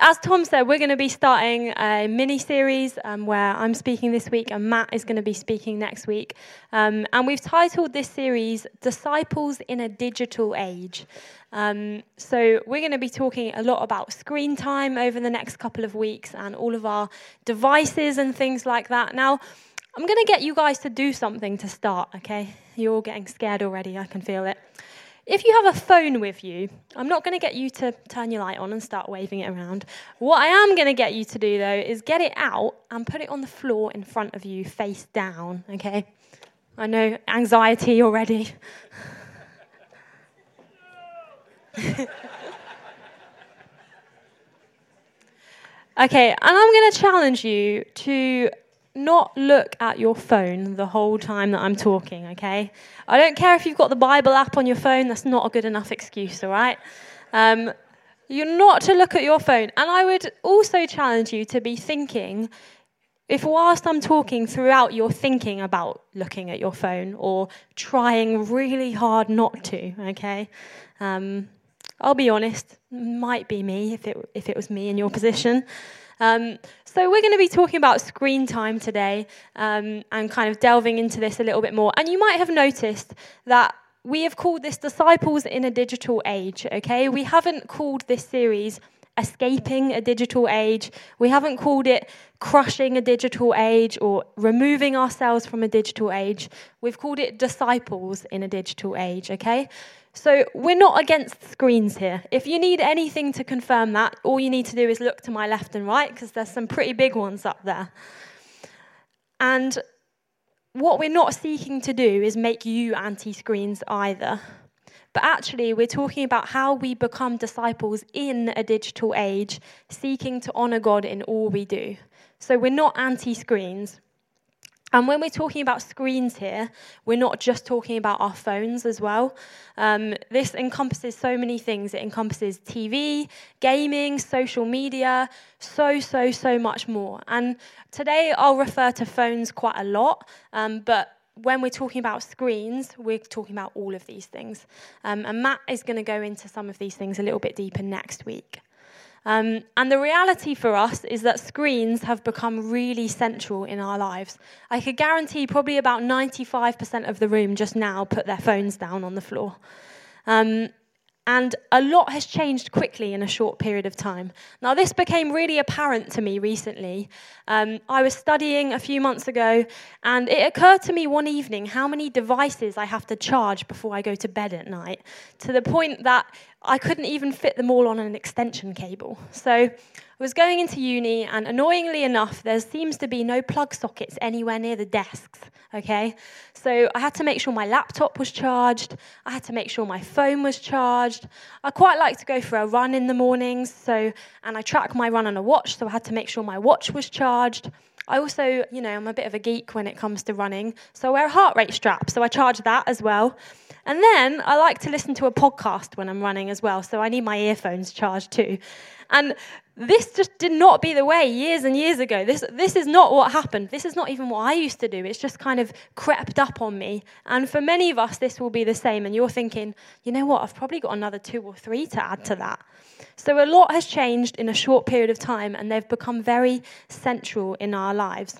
as Tom said, we're going to be starting a mini series um, where I'm speaking this week and Matt is going to be speaking next week. Um, and we've titled this series Disciples in a Digital Age. Um, so we're going to be talking a lot about screen time over the next couple of weeks and all of our devices and things like that. Now, I'm going to get you guys to do something to start, okay? You're all getting scared already, I can feel it. If you have a phone with you, I'm not going to get you to turn your light on and start waving it around. What I am going to get you to do, though, is get it out and put it on the floor in front of you, face down, okay? I know anxiety already. okay, and I'm going to challenge you to not look at your phone the whole time that I'm talking, okay? I don't care if you've got the Bible app on your phone, that's not a good enough excuse, all right? Um, you're not to look at your phone. And I would also challenge you to be thinking, if whilst I'm talking throughout, you're thinking about looking at your phone or trying really hard not to, okay? Um, I'll be honest, might be me if it, if it was me in your position. Um, so, we're going to be talking about screen time today um, and kind of delving into this a little bit more. And you might have noticed that we have called this Disciples in a Digital Age, okay? We haven't called this series Escaping a Digital Age. We haven't called it Crushing a Digital Age or Removing Ourselves from a Digital Age. We've called it Disciples in a Digital Age, okay? So we're not against screens here. If you need anything to confirm that, all you need to do is look to my left and right because there's some pretty big ones up there. And what we're not seeking to do is make you anti screens either. But actually, we're talking about how we become disciples in a digital age, seeking to honor God in all we do. So we're not anti screens. And when we're talking about screens here, we're not just talking about our phones as well. Um, this encompasses so many things. It encompasses TV, gaming, social media, so, so, so much more. And today I'll refer to phones quite a lot, um, but when we're talking about screens, we're talking about all of these things. Um, and Matt is going to go into some of these things a little bit deeper next week. Um, and the reality for us is that screens have become really central in our lives. I could guarantee probably about 95% of the room just now put their phones down on the floor. Um, and a lot has changed quickly in a short period of time. Now, this became really apparent to me recently. Um, I was studying a few months ago, and it occurred to me one evening how many devices I have to charge before I go to bed at night, to the point that I couldn't even fit them all on an extension cable. So I was going into uni, and annoyingly enough, there seems to be no plug sockets anywhere near the desks okay? So I had to make sure my laptop was charged. I had to make sure my phone was charged. I quite like to go for a run in the mornings, so and I track my run on a watch, so I had to make sure my watch was charged. I also, you know, I'm a bit of a geek when it comes to running, so I wear a heart rate strap, so I charge that as well. And then I like to listen to a podcast when I'm running as well, so I need my earphones charged too. And this just did not be the way years and years ago. This, this is not what happened. This is not even what I used to do. It's just kind of crept up on me. And for many of us, this will be the same. And you're thinking, you know what, I've probably got another two or three to add to that. So a lot has changed in a short period of time, and they've become very central in our lives.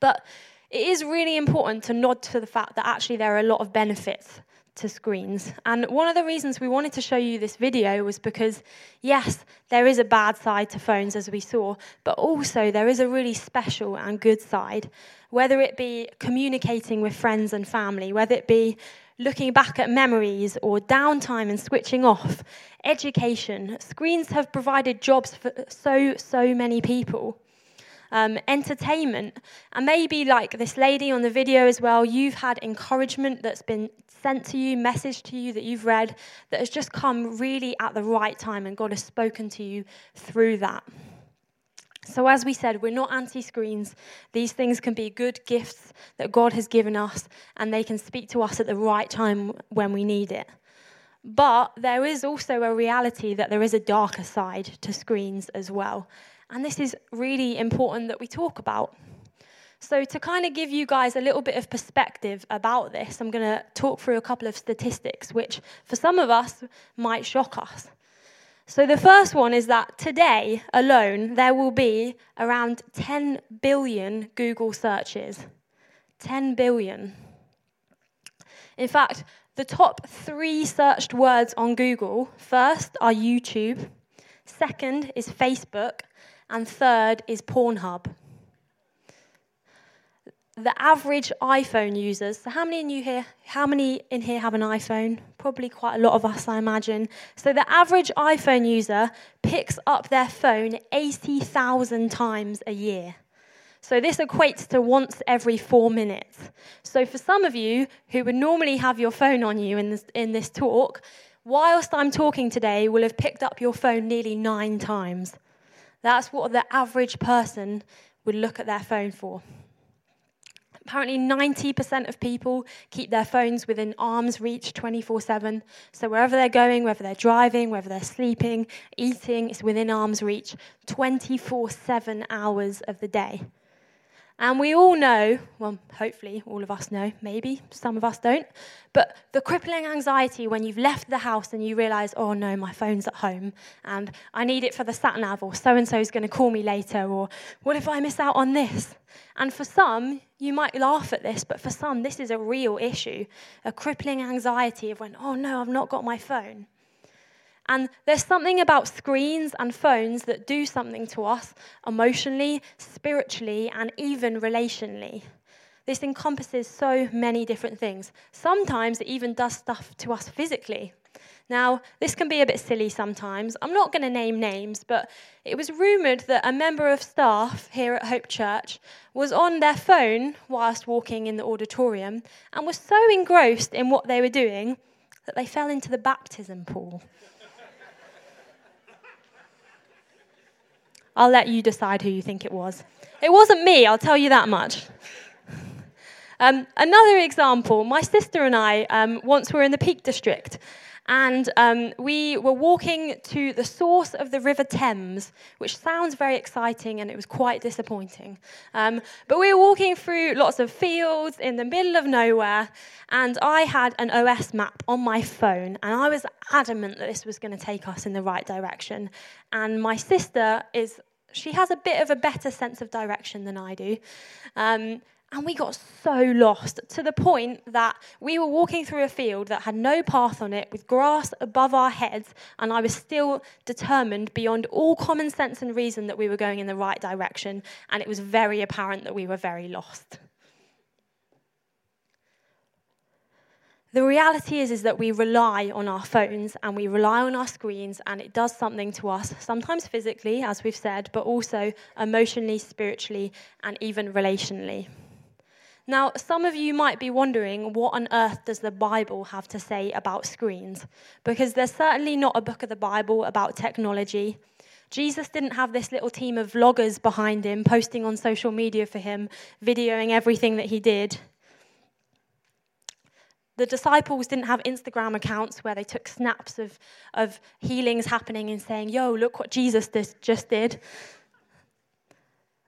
But it is really important to nod to the fact that actually there are a lot of benefits to screens. And one of the reasons we wanted to show you this video was because, yes, there is a bad side to phones, as we saw, but also there is a really special and good side. Whether it be communicating with friends and family, whether it be looking back at memories or downtime and switching off, education, screens have provided jobs for so, so many people um, entertainment. And maybe, like this lady on the video as well, you've had encouragement that's been sent to you, message to you that you've read that has just come really at the right time, and God has spoken to you through that. So, as we said, we're not anti screens. These things can be good gifts that God has given us, and they can speak to us at the right time when we need it. But there is also a reality that there is a darker side to screens as well. And this is really important that we talk about. So, to kind of give you guys a little bit of perspective about this, I'm going to talk through a couple of statistics, which for some of us might shock us. So, the first one is that today alone, there will be around 10 billion Google searches. 10 billion. In fact, the top three searched words on Google first are YouTube, second is Facebook, and third is Pornhub the average iPhone users. So how many in you here? How many in here have an iPhone? Probably quite a lot of us, I imagine. So the average iPhone user picks up their phone 80,000 times a year. So this equates to once every four minutes. So for some of you who would normally have your phone on you in this, in this talk, whilst I'm talking today, will have picked up your phone nearly nine times. That's what the average person would look at their phone for. Apparently, 90% of people keep their phones within arm's reach 24 7. So, wherever they're going, whether they're driving, whether they're sleeping, eating, it's within arm's reach 24 7 hours of the day. And we all know, well, hopefully all of us know, maybe some of us don't, but the crippling anxiety when you've left the house and you realize, oh no, my phone's at home and I need it for the sat nav, or so and so is going to call me later, or what if I miss out on this? And for some, you might laugh at this, but for some, this is a real issue a crippling anxiety of when, oh no, I've not got my phone. And there's something about screens and phones that do something to us emotionally, spiritually, and even relationally. This encompasses so many different things. Sometimes it even does stuff to us physically. Now, this can be a bit silly sometimes. I'm not going to name names, but it was rumoured that a member of staff here at Hope Church was on their phone whilst walking in the auditorium and was so engrossed in what they were doing that they fell into the baptism pool. I'll let you decide who you think it was. It wasn't me, I'll tell you that much. Um, another example my sister and I um, once were in the Peak District, and um, we were walking to the source of the River Thames, which sounds very exciting and it was quite disappointing. Um, but we were walking through lots of fields in the middle of nowhere, and I had an OS map on my phone, and I was adamant that this was going to take us in the right direction. And my sister is she has a bit of a better sense of direction than I do. Um, and we got so lost to the point that we were walking through a field that had no path on it with grass above our heads, and I was still determined beyond all common sense and reason that we were going in the right direction, and it was very apparent that we were very lost. The reality is, is that we rely on our phones and we rely on our screens, and it does something to us, sometimes physically, as we've said, but also emotionally, spiritually, and even relationally. Now, some of you might be wondering what on earth does the Bible have to say about screens? Because there's certainly not a book of the Bible about technology. Jesus didn't have this little team of vloggers behind him posting on social media for him, videoing everything that he did. The disciples didn't have Instagram accounts where they took snaps of, of healings happening and saying, Yo, look what Jesus just did.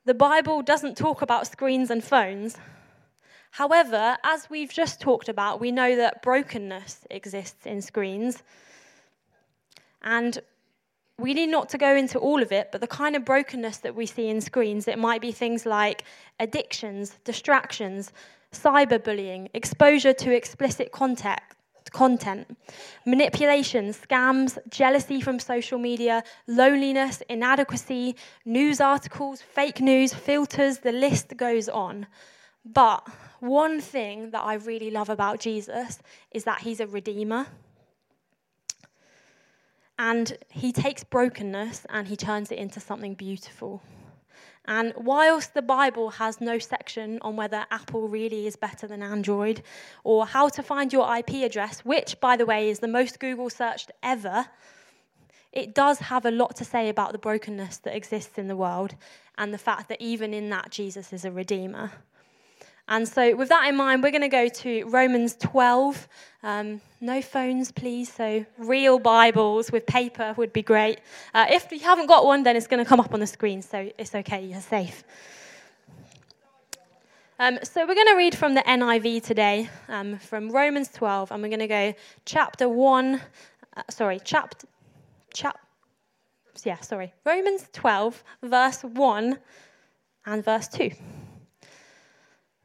The Bible doesn't talk about screens and phones. However, as we've just talked about, we know that brokenness exists in screens. And we need not to go into all of it, but the kind of brokenness that we see in screens, it might be things like addictions, distractions, cyberbullying, exposure to explicit content, content, manipulation, scams, jealousy from social media, loneliness, inadequacy, news articles, fake news, filters, the list goes on. But one thing that I really love about Jesus is that he's a redeemer. And he takes brokenness and he turns it into something beautiful. And whilst the Bible has no section on whether Apple really is better than Android or how to find your IP address, which, by the way, is the most Google searched ever, it does have a lot to say about the brokenness that exists in the world and the fact that even in that, Jesus is a redeemer. And so, with that in mind, we're going to go to Romans 12. Um, no phones, please. So, real Bibles with paper would be great. Uh, if you haven't got one, then it's going to come up on the screen, so it's okay, you're safe. Um, so, we're going to read from the NIV today, um, from Romans 12, and we're going to go chapter 1, uh, sorry, chapter, chap, yeah, sorry, Romans 12, verse 1 and verse 2.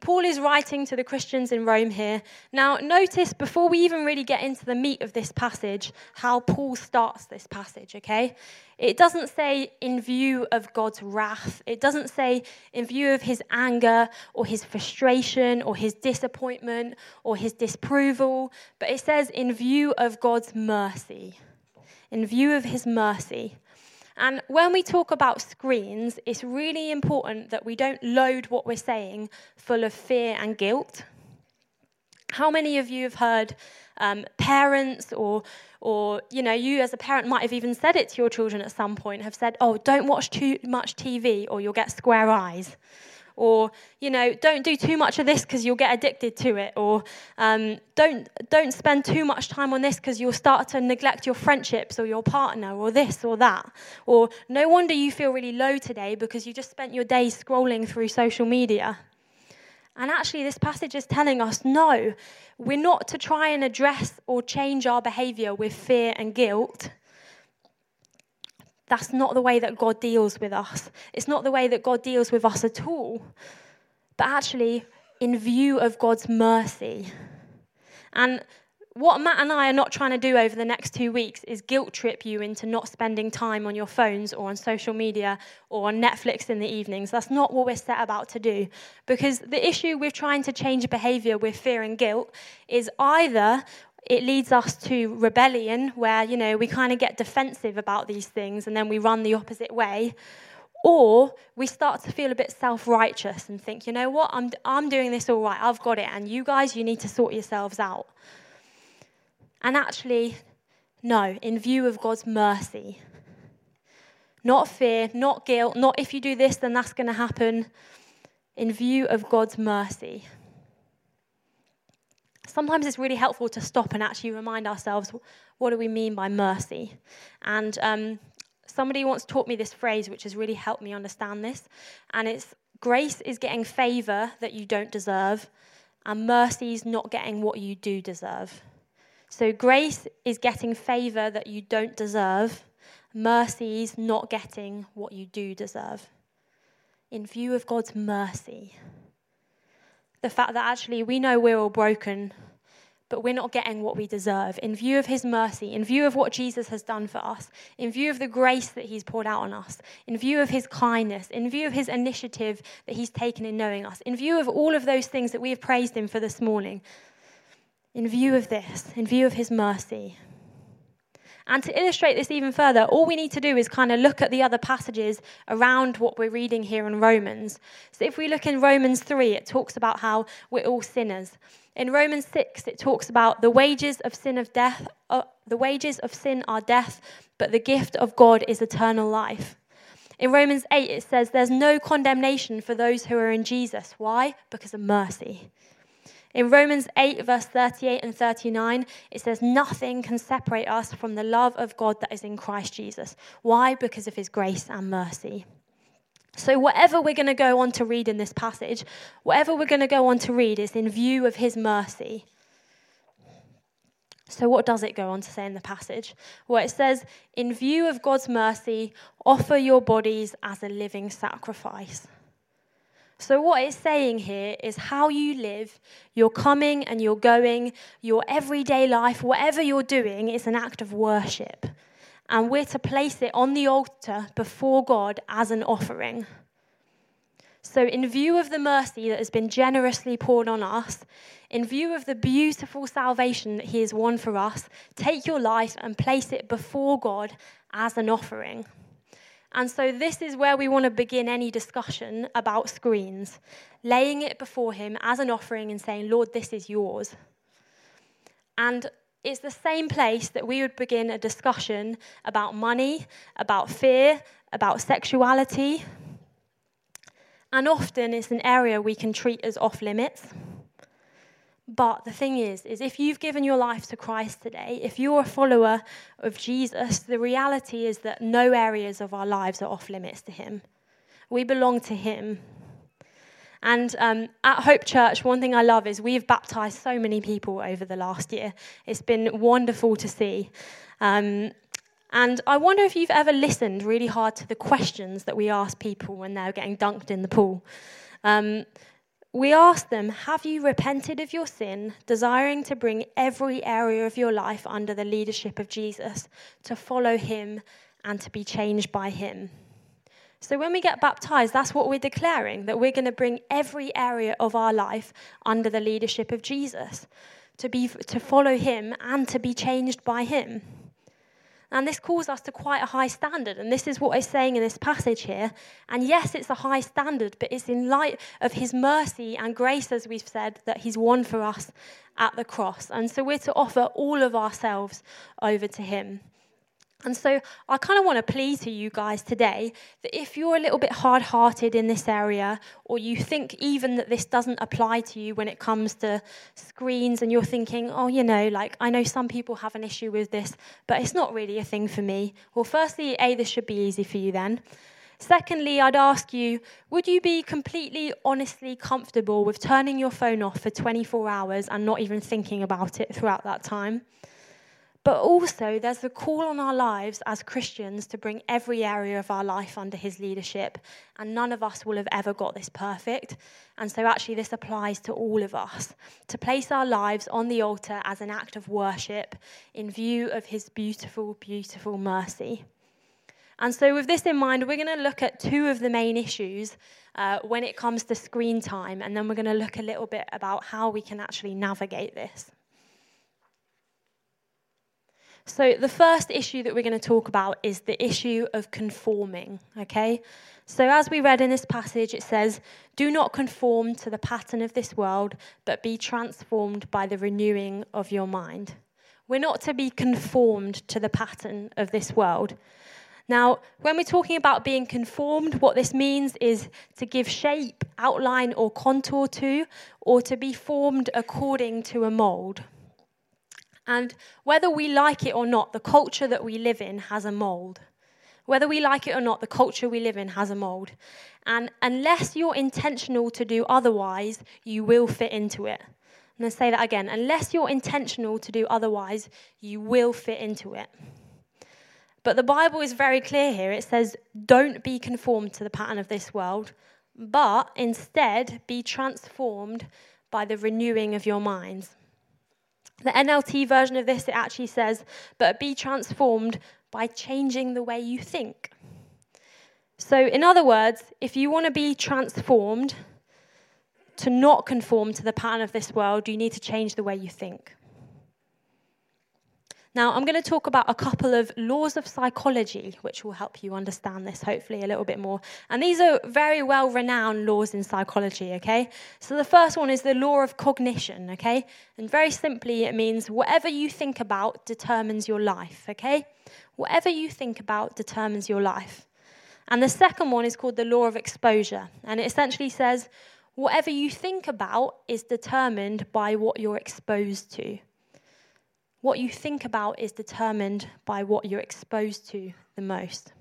Paul is writing to the Christians in Rome here. Now, notice before we even really get into the meat of this passage, how Paul starts this passage, okay? It doesn't say in view of God's wrath, it doesn't say in view of his anger or his frustration or his disappointment or his disapproval, but it says in view of God's mercy. In view of his mercy. And when we talk about screens, it's really important that we don't load what we're saying full of fear and guilt. How many of you have heard um, parents or, or, you know, you as a parent might have even said it to your children at some point, have said, oh, don't watch too much TV or you'll get square eyes or you know don't do too much of this because you'll get addicted to it or um, don't don't spend too much time on this because you'll start to neglect your friendships or your partner or this or that. Or no wonder you feel really low today because you just spent your day scrolling through social media. And actually this passage is telling us no we're not to try and address or change our behavior with fear and guilt that's not the way that God deals with us. It's not the way that God deals with us at all. But actually, in view of God's mercy. And what Matt and I are not trying to do over the next two weeks is guilt trip you into not spending time on your phones or on social media or on Netflix in the evenings. That's not what we're set about to do. Because the issue with trying to change behavior with fear and guilt is either it leads us to rebellion, where, you know, we kind of get defensive about these things and then we run the opposite way. Or we start to feel a bit self righteous and think, you know what, I'm, I'm doing this all right, I've got it, and you guys, you need to sort yourselves out. And actually, no, in view of God's mercy, not fear, not guilt, not if you do this, then that's going to happen. In view of God's mercy, sometimes it's really helpful to stop and actually remind ourselves what do we mean by mercy. And um, somebody once taught me this phrase, which has really helped me understand this, and it's grace is getting favor that you don't deserve, and mercy is not getting what you do deserve. So grace is getting favor that you don't deserve. Mercy is not getting what you do deserve. In view of God's mercy, the fact that actually we know we're all broken, but we're not getting what we deserve. In view of his mercy, in view of what Jesus has done for us, in view of the grace that he's poured out on us, in view of his kindness, in view of his initiative that he's taken in knowing us, in view of all of those things that we have praised him for this morning, in view of this, in view of his mercy, and to illustrate this even further, all we need to do is kind of look at the other passages around what we're reading here in Romans. So if we look in Romans 3, it talks about how we're all sinners. In Romans 6, it talks about the wages of sin of death, uh, the wages of sin are death, but the gift of God is eternal life. In Romans 8, it says there's no condemnation for those who are in Jesus. Why? Because of mercy. In Romans 8, verse 38 and 39, it says, Nothing can separate us from the love of God that is in Christ Jesus. Why? Because of his grace and mercy. So, whatever we're going to go on to read in this passage, whatever we're going to go on to read is in view of his mercy. So, what does it go on to say in the passage? Well, it says, In view of God's mercy, offer your bodies as a living sacrifice. So, what it's saying here is how you live, your coming and your going, your everyday life, whatever you're doing, is an act of worship. And we're to place it on the altar before God as an offering. So, in view of the mercy that has been generously poured on us, in view of the beautiful salvation that He has won for us, take your life and place it before God as an offering. And so, this is where we want to begin any discussion about screens, laying it before Him as an offering and saying, Lord, this is yours. And it's the same place that we would begin a discussion about money, about fear, about sexuality. And often it's an area we can treat as off limits. But the thing is, is if you've given your life to Christ today, if you're a follower of Jesus, the reality is that no areas of our lives are off limits to Him. We belong to Him. And um, at Hope Church, one thing I love is we've baptized so many people over the last year. It's been wonderful to see. Um, and I wonder if you've ever listened really hard to the questions that we ask people when they're getting dunked in the pool. Um, we ask them, Have you repented of your sin, desiring to bring every area of your life under the leadership of Jesus, to follow him and to be changed by him? So when we get baptized, that's what we're declaring that we're going to bring every area of our life under the leadership of Jesus, to, be, to follow him and to be changed by him. And this calls us to quite a high standard. And this is what it's saying in this passage here. And yes, it's a high standard, but it's in light of his mercy and grace, as we've said, that he's won for us at the cross. And so we're to offer all of ourselves over to him. And so I kind of want to plead to you guys today that if you're a little bit hard hearted in this area, or you think even that this doesn't apply to you when it comes to screens, and you're thinking, oh, you know, like I know some people have an issue with this, but it's not really a thing for me. Well, firstly, A, this should be easy for you then. Secondly, I'd ask you, would you be completely honestly comfortable with turning your phone off for 24 hours and not even thinking about it throughout that time? But also, there's a call on our lives as Christians to bring every area of our life under His leadership. And none of us will have ever got this perfect. And so, actually, this applies to all of us to place our lives on the altar as an act of worship in view of His beautiful, beautiful mercy. And so, with this in mind, we're going to look at two of the main issues uh, when it comes to screen time. And then we're going to look a little bit about how we can actually navigate this. So, the first issue that we're going to talk about is the issue of conforming, okay? So, as we read in this passage, it says, Do not conform to the pattern of this world, but be transformed by the renewing of your mind. We're not to be conformed to the pattern of this world. Now, when we're talking about being conformed, what this means is to give shape, outline, or contour to, or to be formed according to a mold. And whether we like it or not, the culture that we live in has a mold. Whether we like it or not, the culture we live in has a mold. And unless you're intentional to do otherwise, you will fit into it. I'm going to say that again. Unless you're intentional to do otherwise, you will fit into it. But the Bible is very clear here. It says, don't be conformed to the pattern of this world, but instead be transformed by the renewing of your minds. The NLT version of this, it actually says, but be transformed by changing the way you think. So, in other words, if you want to be transformed to not conform to the pattern of this world, you need to change the way you think. Now, I'm going to talk about a couple of laws of psychology, which will help you understand this hopefully a little bit more. And these are very well renowned laws in psychology, okay? So the first one is the law of cognition, okay? And very simply, it means whatever you think about determines your life, okay? Whatever you think about determines your life. And the second one is called the law of exposure. And it essentially says whatever you think about is determined by what you're exposed to. What you think about is determined by what you're exposed to the most.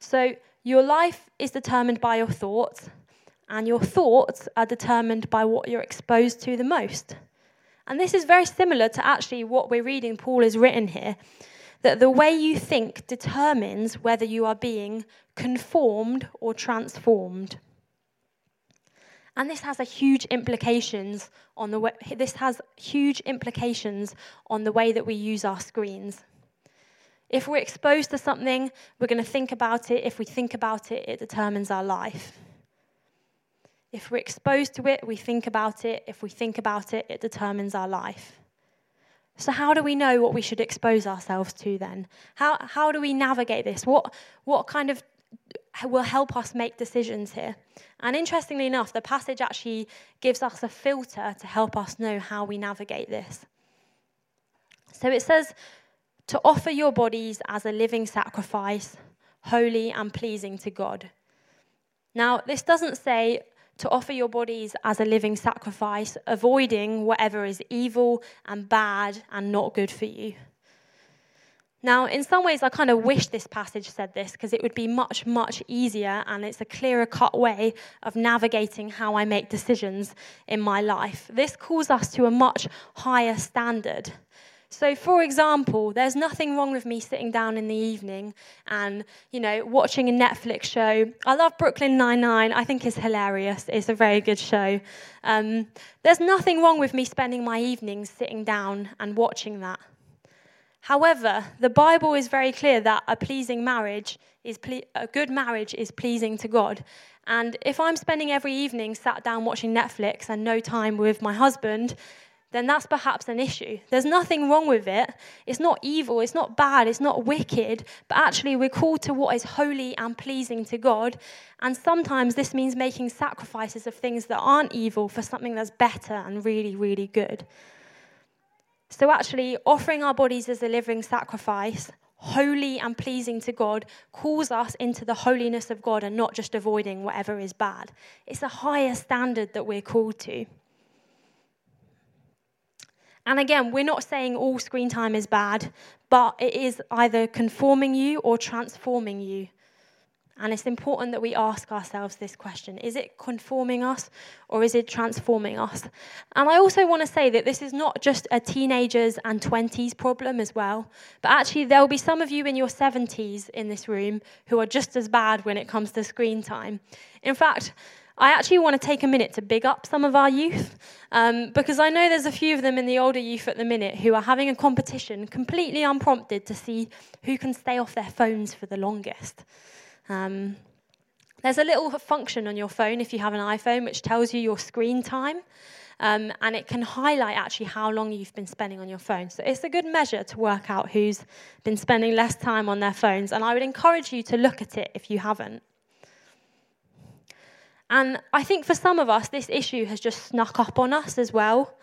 So, your life is determined by your thoughts, and your thoughts are determined by what you're exposed to the most. And this is very similar to actually what we're reading Paul has written here that the way you think determines whether you are being conformed or transformed. And this has a huge implications on the way, this has huge implications on the way that we use our screens. If we're exposed to something, we're going to think about it. If we think about it, it determines our life. If we're exposed to it, we think about it. If we think about it, it determines our life. So, how do we know what we should expose ourselves to then? How, how do we navigate this? What, what kind of will help us make decisions here. And interestingly enough, the passage actually gives us a filter to help us know how we navigate this. So it says to offer your bodies as a living sacrifice, holy and pleasing to God. Now, this doesn't say to offer your bodies as a living sacrifice, avoiding whatever is evil and bad and not good for you. Now, in some ways, I kind of wish this passage said this because it would be much, much easier and it's a clearer cut way of navigating how I make decisions in my life. This calls us to a much higher standard. So, for example, there's nothing wrong with me sitting down in the evening and, you know, watching a Netflix show. I love Brooklyn Nine-Nine. I think it's hilarious. It's a very good show. Um, there's nothing wrong with me spending my evenings sitting down and watching that. However, the Bible is very clear that a pleasing marriage is ple- a good marriage is pleasing to God. And if I'm spending every evening sat down watching Netflix and no time with my husband, then that's perhaps an issue. There's nothing wrong with it. It's not evil, it's not bad, it's not wicked, but actually we're called to what is holy and pleasing to God. And sometimes this means making sacrifices of things that aren't evil for something that's better and really, really good. So, actually, offering our bodies as a living sacrifice, holy and pleasing to God, calls us into the holiness of God and not just avoiding whatever is bad. It's a higher standard that we're called to. And again, we're not saying all screen time is bad, but it is either conforming you or transforming you. And it's important that we ask ourselves this question Is it conforming us or is it transforming us? And I also want to say that this is not just a teenagers and 20s problem as well, but actually, there will be some of you in your 70s in this room who are just as bad when it comes to screen time. In fact, I actually want to take a minute to big up some of our youth um, because I know there's a few of them in the older youth at the minute who are having a competition completely unprompted to see who can stay off their phones for the longest. Um, there's a little function on your phone if you have an iPhone which tells you your screen time. Um, and it can highlight actually how long you've been spending on your phone. So it's a good measure to work out who's been spending less time on their phones. And I would encourage you to look at it if you haven't. And I think for some of us, this issue has just snuck up on us as well.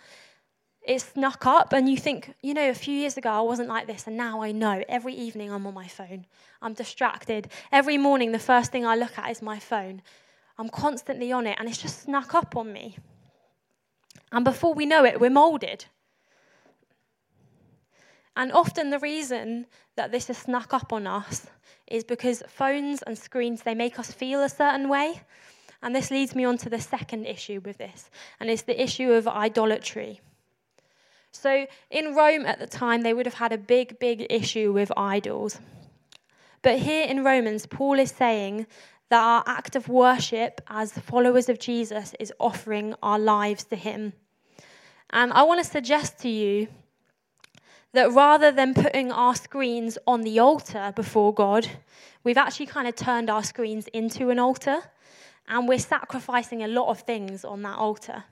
It snuck up, and you think, you know, a few years ago I wasn't like this, and now I know. Every evening I'm on my phone. I'm distracted. Every morning, the first thing I look at is my phone. I'm constantly on it, and it's just snuck up on me. And before we know it, we're molded. And often the reason that this has snuck up on us is because phones and screens, they make us feel a certain way. And this leads me on to the second issue with this, and it's the issue of idolatry. So in Rome at the time, they would have had a big, big issue with idols. But here in Romans, Paul is saying that our act of worship as followers of Jesus is offering our lives to him. And I want to suggest to you that rather than putting our screens on the altar before God, we've actually kind of turned our screens into an altar and we're sacrificing a lot of things on that altar.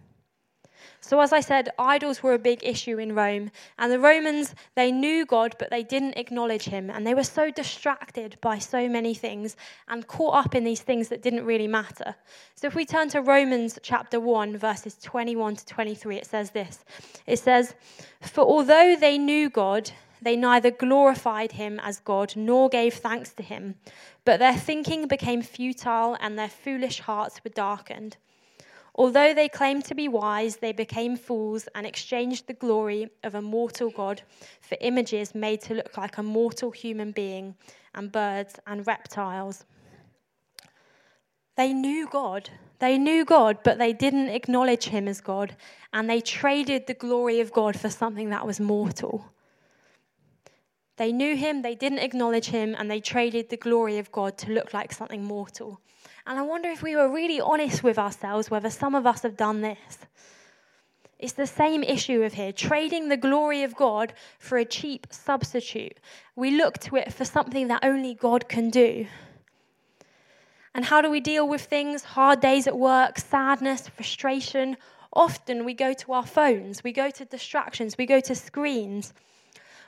So, as I said, idols were a big issue in Rome. And the Romans, they knew God, but they didn't acknowledge him. And they were so distracted by so many things and caught up in these things that didn't really matter. So, if we turn to Romans chapter 1, verses 21 to 23, it says this It says, For although they knew God, they neither glorified him as God nor gave thanks to him, but their thinking became futile and their foolish hearts were darkened. Although they claimed to be wise, they became fools and exchanged the glory of a mortal God for images made to look like a mortal human being and birds and reptiles. They knew God. They knew God, but they didn't acknowledge him as God, and they traded the glory of God for something that was mortal. They knew him, they didn't acknowledge him, and they traded the glory of God to look like something mortal. And I wonder if we were really honest with ourselves whether some of us have done this. It's the same issue of here, trading the glory of God for a cheap substitute. We look to it for something that only God can do. And how do we deal with things? Hard days at work, sadness, frustration. Often we go to our phones, we go to distractions, we go to screens.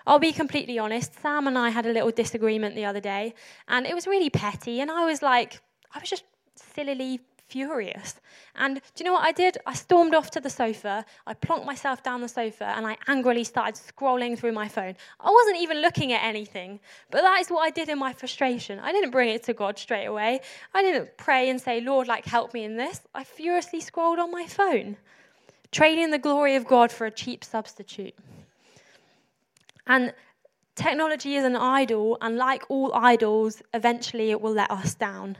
I'll be completely honest, Sam and I had a little disagreement the other day, and it was really petty, and I was like, I was just sillily furious. And do you know what I did? I stormed off to the sofa, I plonked myself down the sofa, and I angrily started scrolling through my phone. I wasn't even looking at anything, but that is what I did in my frustration. I didn't bring it to God straight away. I didn't pray and say, Lord, like, help me in this. I furiously scrolled on my phone, trading the glory of God for a cheap substitute. And technology is an idol, and like all idols, eventually it will let us down.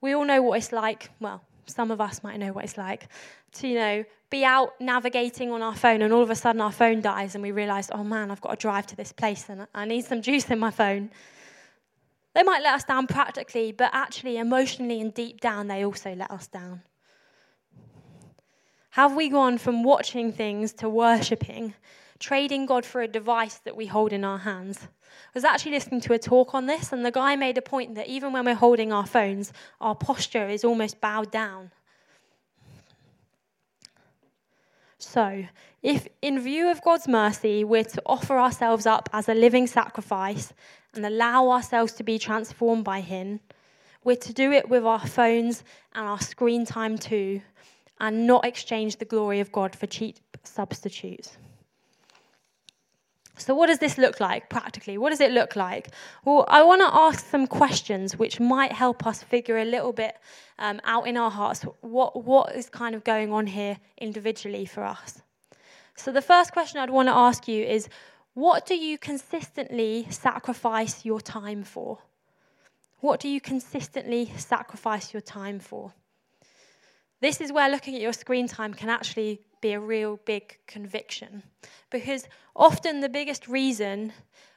We all know what it's like, well, some of us might know what it's like, to, you know, be out navigating on our phone and all of a sudden our phone dies and we realize, oh man, I've got to drive to this place and I need some juice in my phone. They might let us down practically, but actually, emotionally and deep down, they also let us down. Have we gone from watching things to worshipping, trading God for a device that we hold in our hands? I was actually listening to a talk on this, and the guy made a point that even when we're holding our phones, our posture is almost bowed down. So, if in view of God's mercy, we're to offer ourselves up as a living sacrifice and allow ourselves to be transformed by Him, we're to do it with our phones and our screen time too, and not exchange the glory of God for cheap substitutes. So, what does this look like practically? What does it look like? Well, I want to ask some questions which might help us figure a little bit um, out in our hearts what, what is kind of going on here individually for us. So, the first question I'd want to ask you is what do you consistently sacrifice your time for? What do you consistently sacrifice your time for? This is where looking at your screen time can actually be a real big conviction. Because often the biggest reason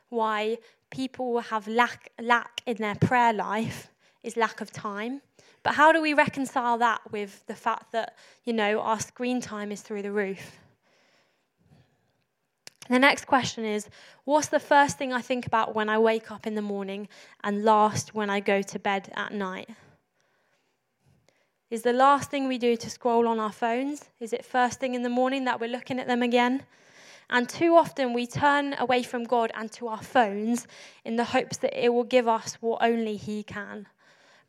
why people have lack, lack in their prayer life is lack of time. But how do we reconcile that with the fact that, you know, our screen time is through the roof? The next question is What's the first thing I think about when I wake up in the morning and last when I go to bed at night? Is the last thing we do to scroll on our phones? Is it first thing in the morning that we're looking at them again? And too often we turn away from God and to our phones in the hopes that it will give us what only He can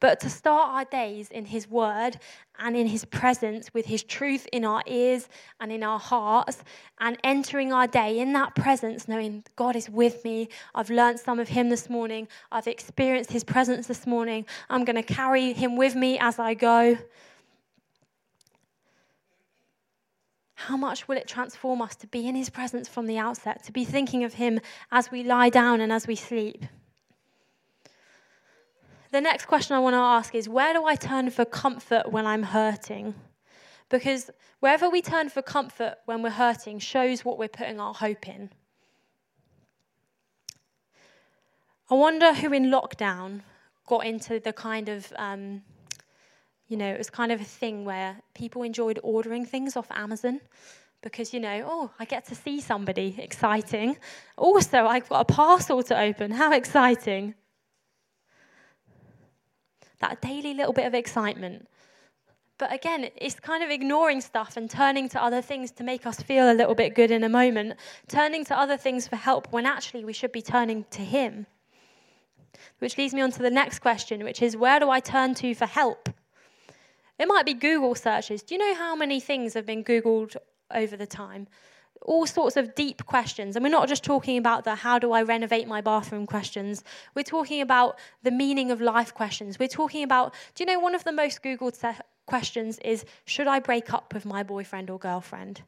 but to start our days in His Word and in His presence with His truth in our ears and in our hearts, and entering our day in that presence, knowing God is with me. I've learned some of Him this morning, I've experienced His presence this morning. I'm going to carry Him with me as I go. How much will it transform us to be in His presence from the outset, to be thinking of Him as we lie down and as we sleep? The next question I want to ask is where do I turn for comfort when I'm hurting? Because wherever we turn for comfort when we're hurting shows what we're putting our hope in. I wonder who in lockdown got into the kind of, um, you know, it was kind of a thing where people enjoyed ordering things off Amazon because, you know, oh, I get to see somebody exciting. Also, I've got a parcel to open. How exciting! That daily little bit of excitement. But again, it's kind of ignoring stuff and turning to other things to make us feel a little bit good in a moment, turning to other things for help when actually we should be turning to Him. Which leads me on to the next question, which is where do I turn to for help? It might be Google searches. Do you know how many things have been Googled over the time? All sorts of deep questions. And we're not just talking about the how do I renovate my bathroom questions. We're talking about the meaning of life questions. We're talking about, do you know, one of the most Googled questions is should I break up with my boyfriend or girlfriend?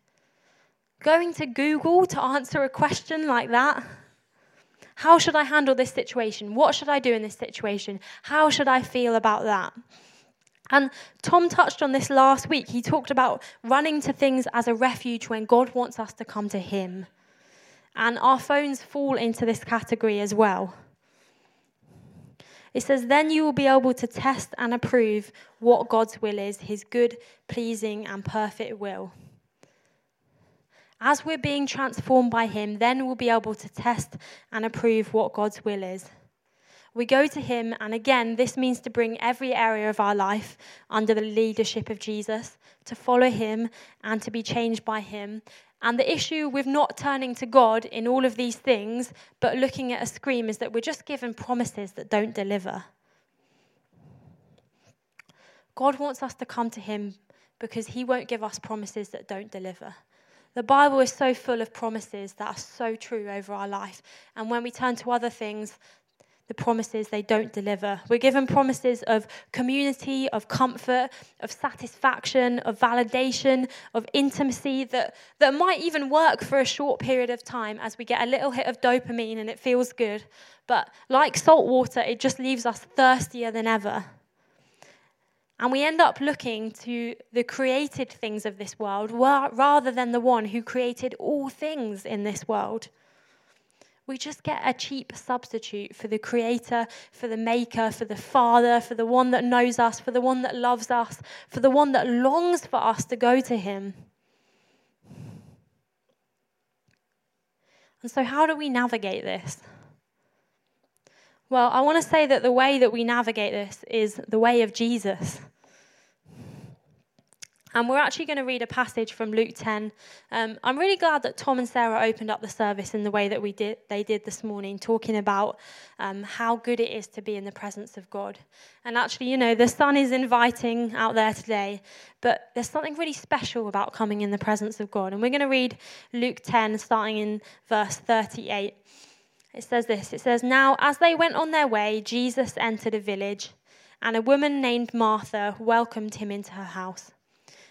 Going to Google to answer a question like that. How should I handle this situation? What should I do in this situation? How should I feel about that? And Tom touched on this last week. He talked about running to things as a refuge when God wants us to come to Him. And our phones fall into this category as well. It says, Then you will be able to test and approve what God's will is, His good, pleasing, and perfect will. As we're being transformed by Him, then we'll be able to test and approve what God's will is. We go to Him, and again, this means to bring every area of our life under the leadership of Jesus, to follow Him, and to be changed by Him. And the issue with not turning to God in all of these things, but looking at a screen, is that we're just given promises that don't deliver. God wants us to come to Him because He won't give us promises that don't deliver. The Bible is so full of promises that are so true over our life. And when we turn to other things, the promises they don't deliver. We're given promises of community, of comfort, of satisfaction, of validation, of intimacy that, that might even work for a short period of time as we get a little hit of dopamine and it feels good. But like salt water, it just leaves us thirstier than ever. And we end up looking to the created things of this world rather than the one who created all things in this world. We just get a cheap substitute for the creator, for the maker, for the father, for the one that knows us, for the one that loves us, for the one that longs for us to go to him. And so, how do we navigate this? Well, I want to say that the way that we navigate this is the way of Jesus. And we're actually going to read a passage from Luke 10. Um, I'm really glad that Tom and Sarah opened up the service in the way that we did, they did this morning, talking about um, how good it is to be in the presence of God. And actually, you know, the sun is inviting out there today, but there's something really special about coming in the presence of God. And we're going to read Luke 10, starting in verse 38. It says this It says, Now, as they went on their way, Jesus entered a village, and a woman named Martha welcomed him into her house.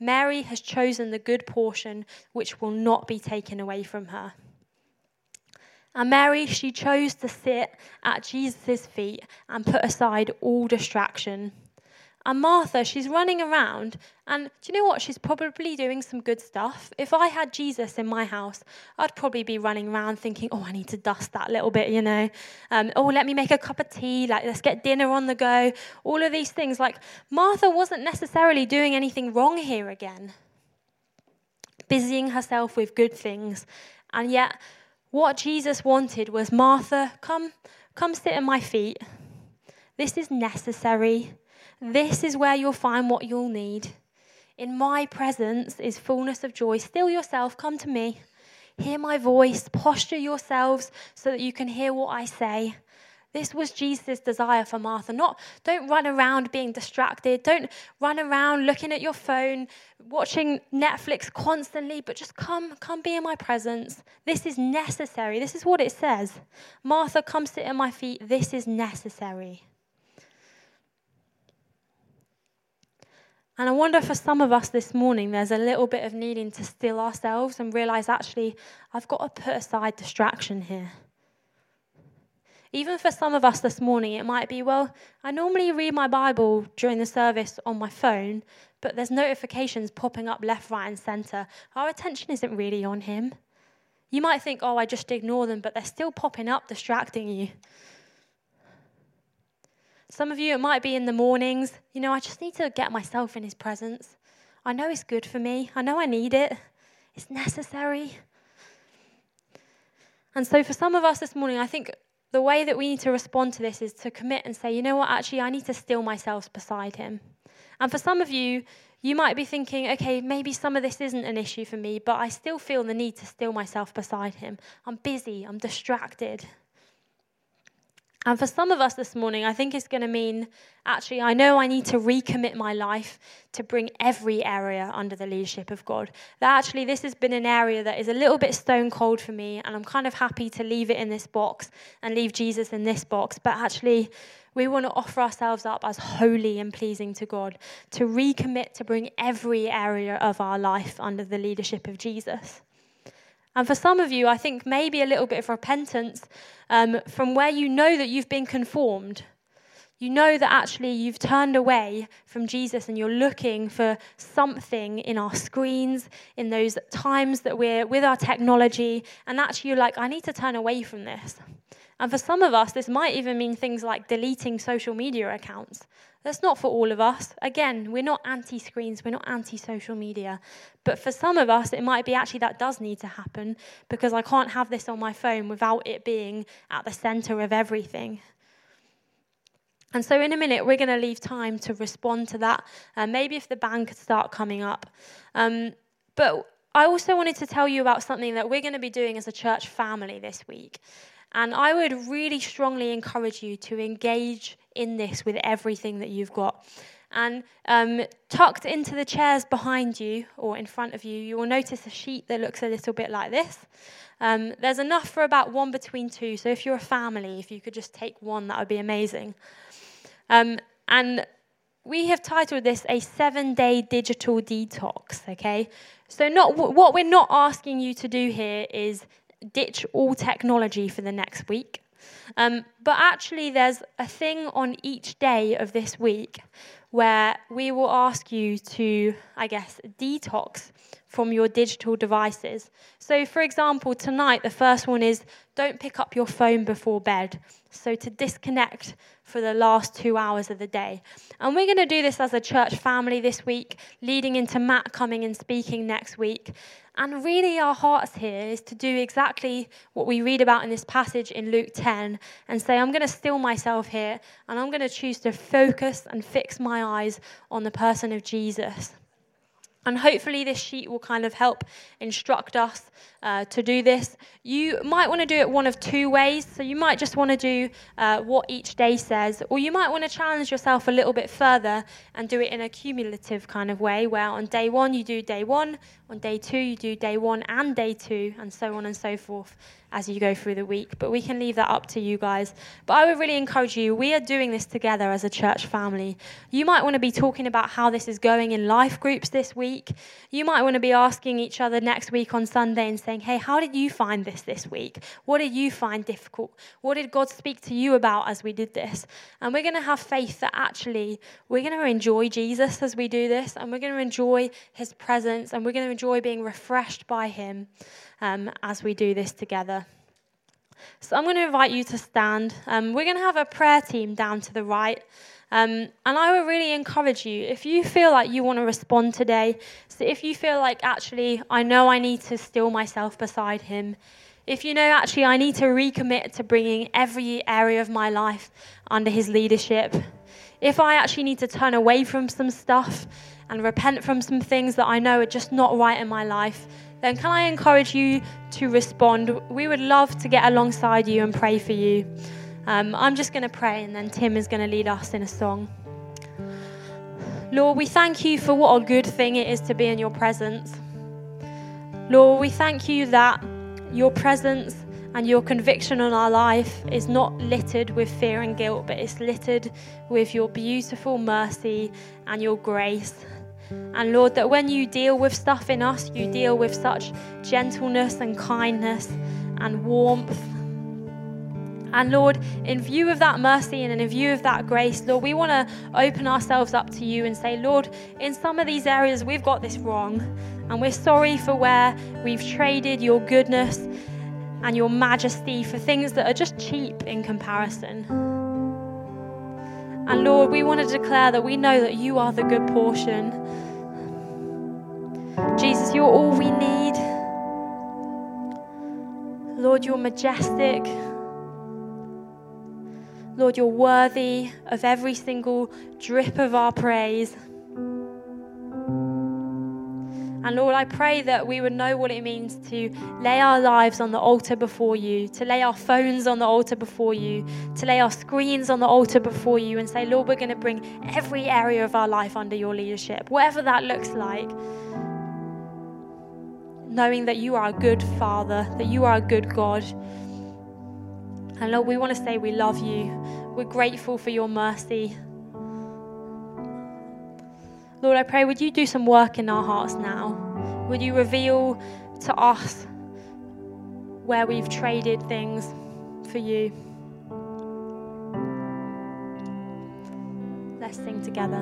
Mary has chosen the good portion which will not be taken away from her. And Mary, she chose to sit at Jesus' feet and put aside all distraction. And Martha, she's running around, and do you know what? She's probably doing some good stuff. If I had Jesus in my house, I'd probably be running around thinking, oh, I need to dust that little bit, you know. Um, oh, let me make a cup of tea. Like, let's get dinner on the go. All of these things. Like, Martha wasn't necessarily doing anything wrong here again, busying herself with good things. And yet, what Jesus wanted was Martha, come, come sit at my feet. This is necessary. This is where you'll find what you'll need. In my presence is fullness of joy. Still yourself, come to me. Hear my voice, posture yourselves so that you can hear what I say. This was Jesus' desire for Martha. Not don't run around being distracted. Don't run around looking at your phone, watching Netflix constantly, but just come, come be in my presence. This is necessary. This is what it says. Martha, come sit at my feet. This is necessary. And I wonder for some of us this morning, there's a little bit of needing to still ourselves and realize actually, I've got to put aside distraction here. Even for some of us this morning, it might be, well, I normally read my Bible during the service on my phone, but there's notifications popping up left, right, and center. Our attention isn't really on Him. You might think, oh, I just ignore them, but they're still popping up, distracting you. Some of you, it might be in the mornings. You know, I just need to get myself in His presence. I know it's good for me, I know I need it, it's necessary. And so, for some of us this morning, I think the way that we need to respond to this is to commit and say, you know what, actually, I need to still myself beside Him. And for some of you, you might be thinking, okay, maybe some of this isn't an issue for me, but I still feel the need to still myself beside Him. I'm busy, I'm distracted. And for some of us this morning, I think it's going to mean actually, I know I need to recommit my life to bring every area under the leadership of God. That actually, this has been an area that is a little bit stone cold for me, and I'm kind of happy to leave it in this box and leave Jesus in this box. But actually, we want to offer ourselves up as holy and pleasing to God, to recommit to bring every area of our life under the leadership of Jesus. And for some of you, I think maybe a little bit of repentance um, from where you know that you've been conformed. You know that actually you've turned away from Jesus and you're looking for something in our screens, in those times that we're with our technology, and actually you're like, I need to turn away from this. And for some of us, this might even mean things like deleting social media accounts. That's not for all of us. Again, we're not anti screens, we're not anti social media. But for some of us, it might be actually that does need to happen because I can't have this on my phone without it being at the center of everything. And so, in a minute, we're going to leave time to respond to that. Uh, maybe if the band could start coming up. Um, but I also wanted to tell you about something that we're going to be doing as a church family this week. And I would really strongly encourage you to engage in this with everything that you've got. And um, tucked into the chairs behind you or in front of you, you will notice a sheet that looks a little bit like this. Um, there's enough for about one between two. So if you're a family, if you could just take one, that would be amazing. Um, and we have titled this a seven day digital detox, okay? So, not, what we're not asking you to do here is ditch all technology for the next week. Um, but actually, there's a thing on each day of this week where we will ask you to, I guess, detox from your digital devices. So, for example, tonight, the first one is don't pick up your phone before bed. So, to disconnect for the last two hours of the day. And we're going to do this as a church family this week, leading into Matt coming and speaking next week. And really, our hearts here is to do exactly what we read about in this passage in Luke 10 and say, I'm going to still myself here and I'm going to choose to focus and fix my eyes on the person of Jesus. And hopefully, this sheet will kind of help instruct us uh, to do this. You might want to do it one of two ways. So, you might just want to do uh, what each day says, or you might want to challenge yourself a little bit further and do it in a cumulative kind of way, where on day one you do day one, on day two you do day one and day two, and so on and so forth as you go through the week. But we can leave that up to you guys. But I would really encourage you, we are doing this together as a church family. You might want to be talking about how this is going in life groups this week. You might want to be asking each other next week on Sunday and saying, hey, how did you find this this week? What did you find difficult? What did God speak to you about as we did this? And we're going to have faith that actually we're going to enjoy Jesus as we do this, and we're going to enjoy his presence, and we're going to enjoy being refreshed by him um, as we do this together. So I'm going to invite you to stand. Um, we're going to have a prayer team down to the right. Um, and I would really encourage you, if you feel like you want to respond today, so if you feel like actually, I know I need to still myself beside Him, if you know actually I need to recommit to bringing every area of my life under His leadership, if I actually need to turn away from some stuff and repent from some things that I know are just not right in my life, then can I encourage you to respond? We would love to get alongside you and pray for you. Um, I'm just going to pray, and then Tim is going to lead us in a song. Lord, we thank you for what a good thing it is to be in your presence. Lord, we thank you that your presence and your conviction on our life is not littered with fear and guilt, but it's littered with your beautiful mercy and your grace. And Lord, that when you deal with stuff in us, you deal with such gentleness and kindness and warmth. And Lord, in view of that mercy and in view of that grace, Lord, we want to open ourselves up to you and say, Lord, in some of these areas we've got this wrong. And we're sorry for where we've traded your goodness and your majesty for things that are just cheap in comparison. And Lord, we want to declare that we know that you are the good portion. Jesus, you're all we need. Lord, you're majestic. Lord, you're worthy of every single drip of our praise. And Lord, I pray that we would know what it means to lay our lives on the altar before you, to lay our phones on the altar before you, to lay our screens on the altar before you, and say, Lord, we're going to bring every area of our life under your leadership, whatever that looks like. Knowing that you are a good Father, that you are a good God. And Lord, we want to say we love you. We're grateful for your mercy. Lord, I pray, would you do some work in our hearts now? Would you reveal to us where we've traded things for you? Let's sing together.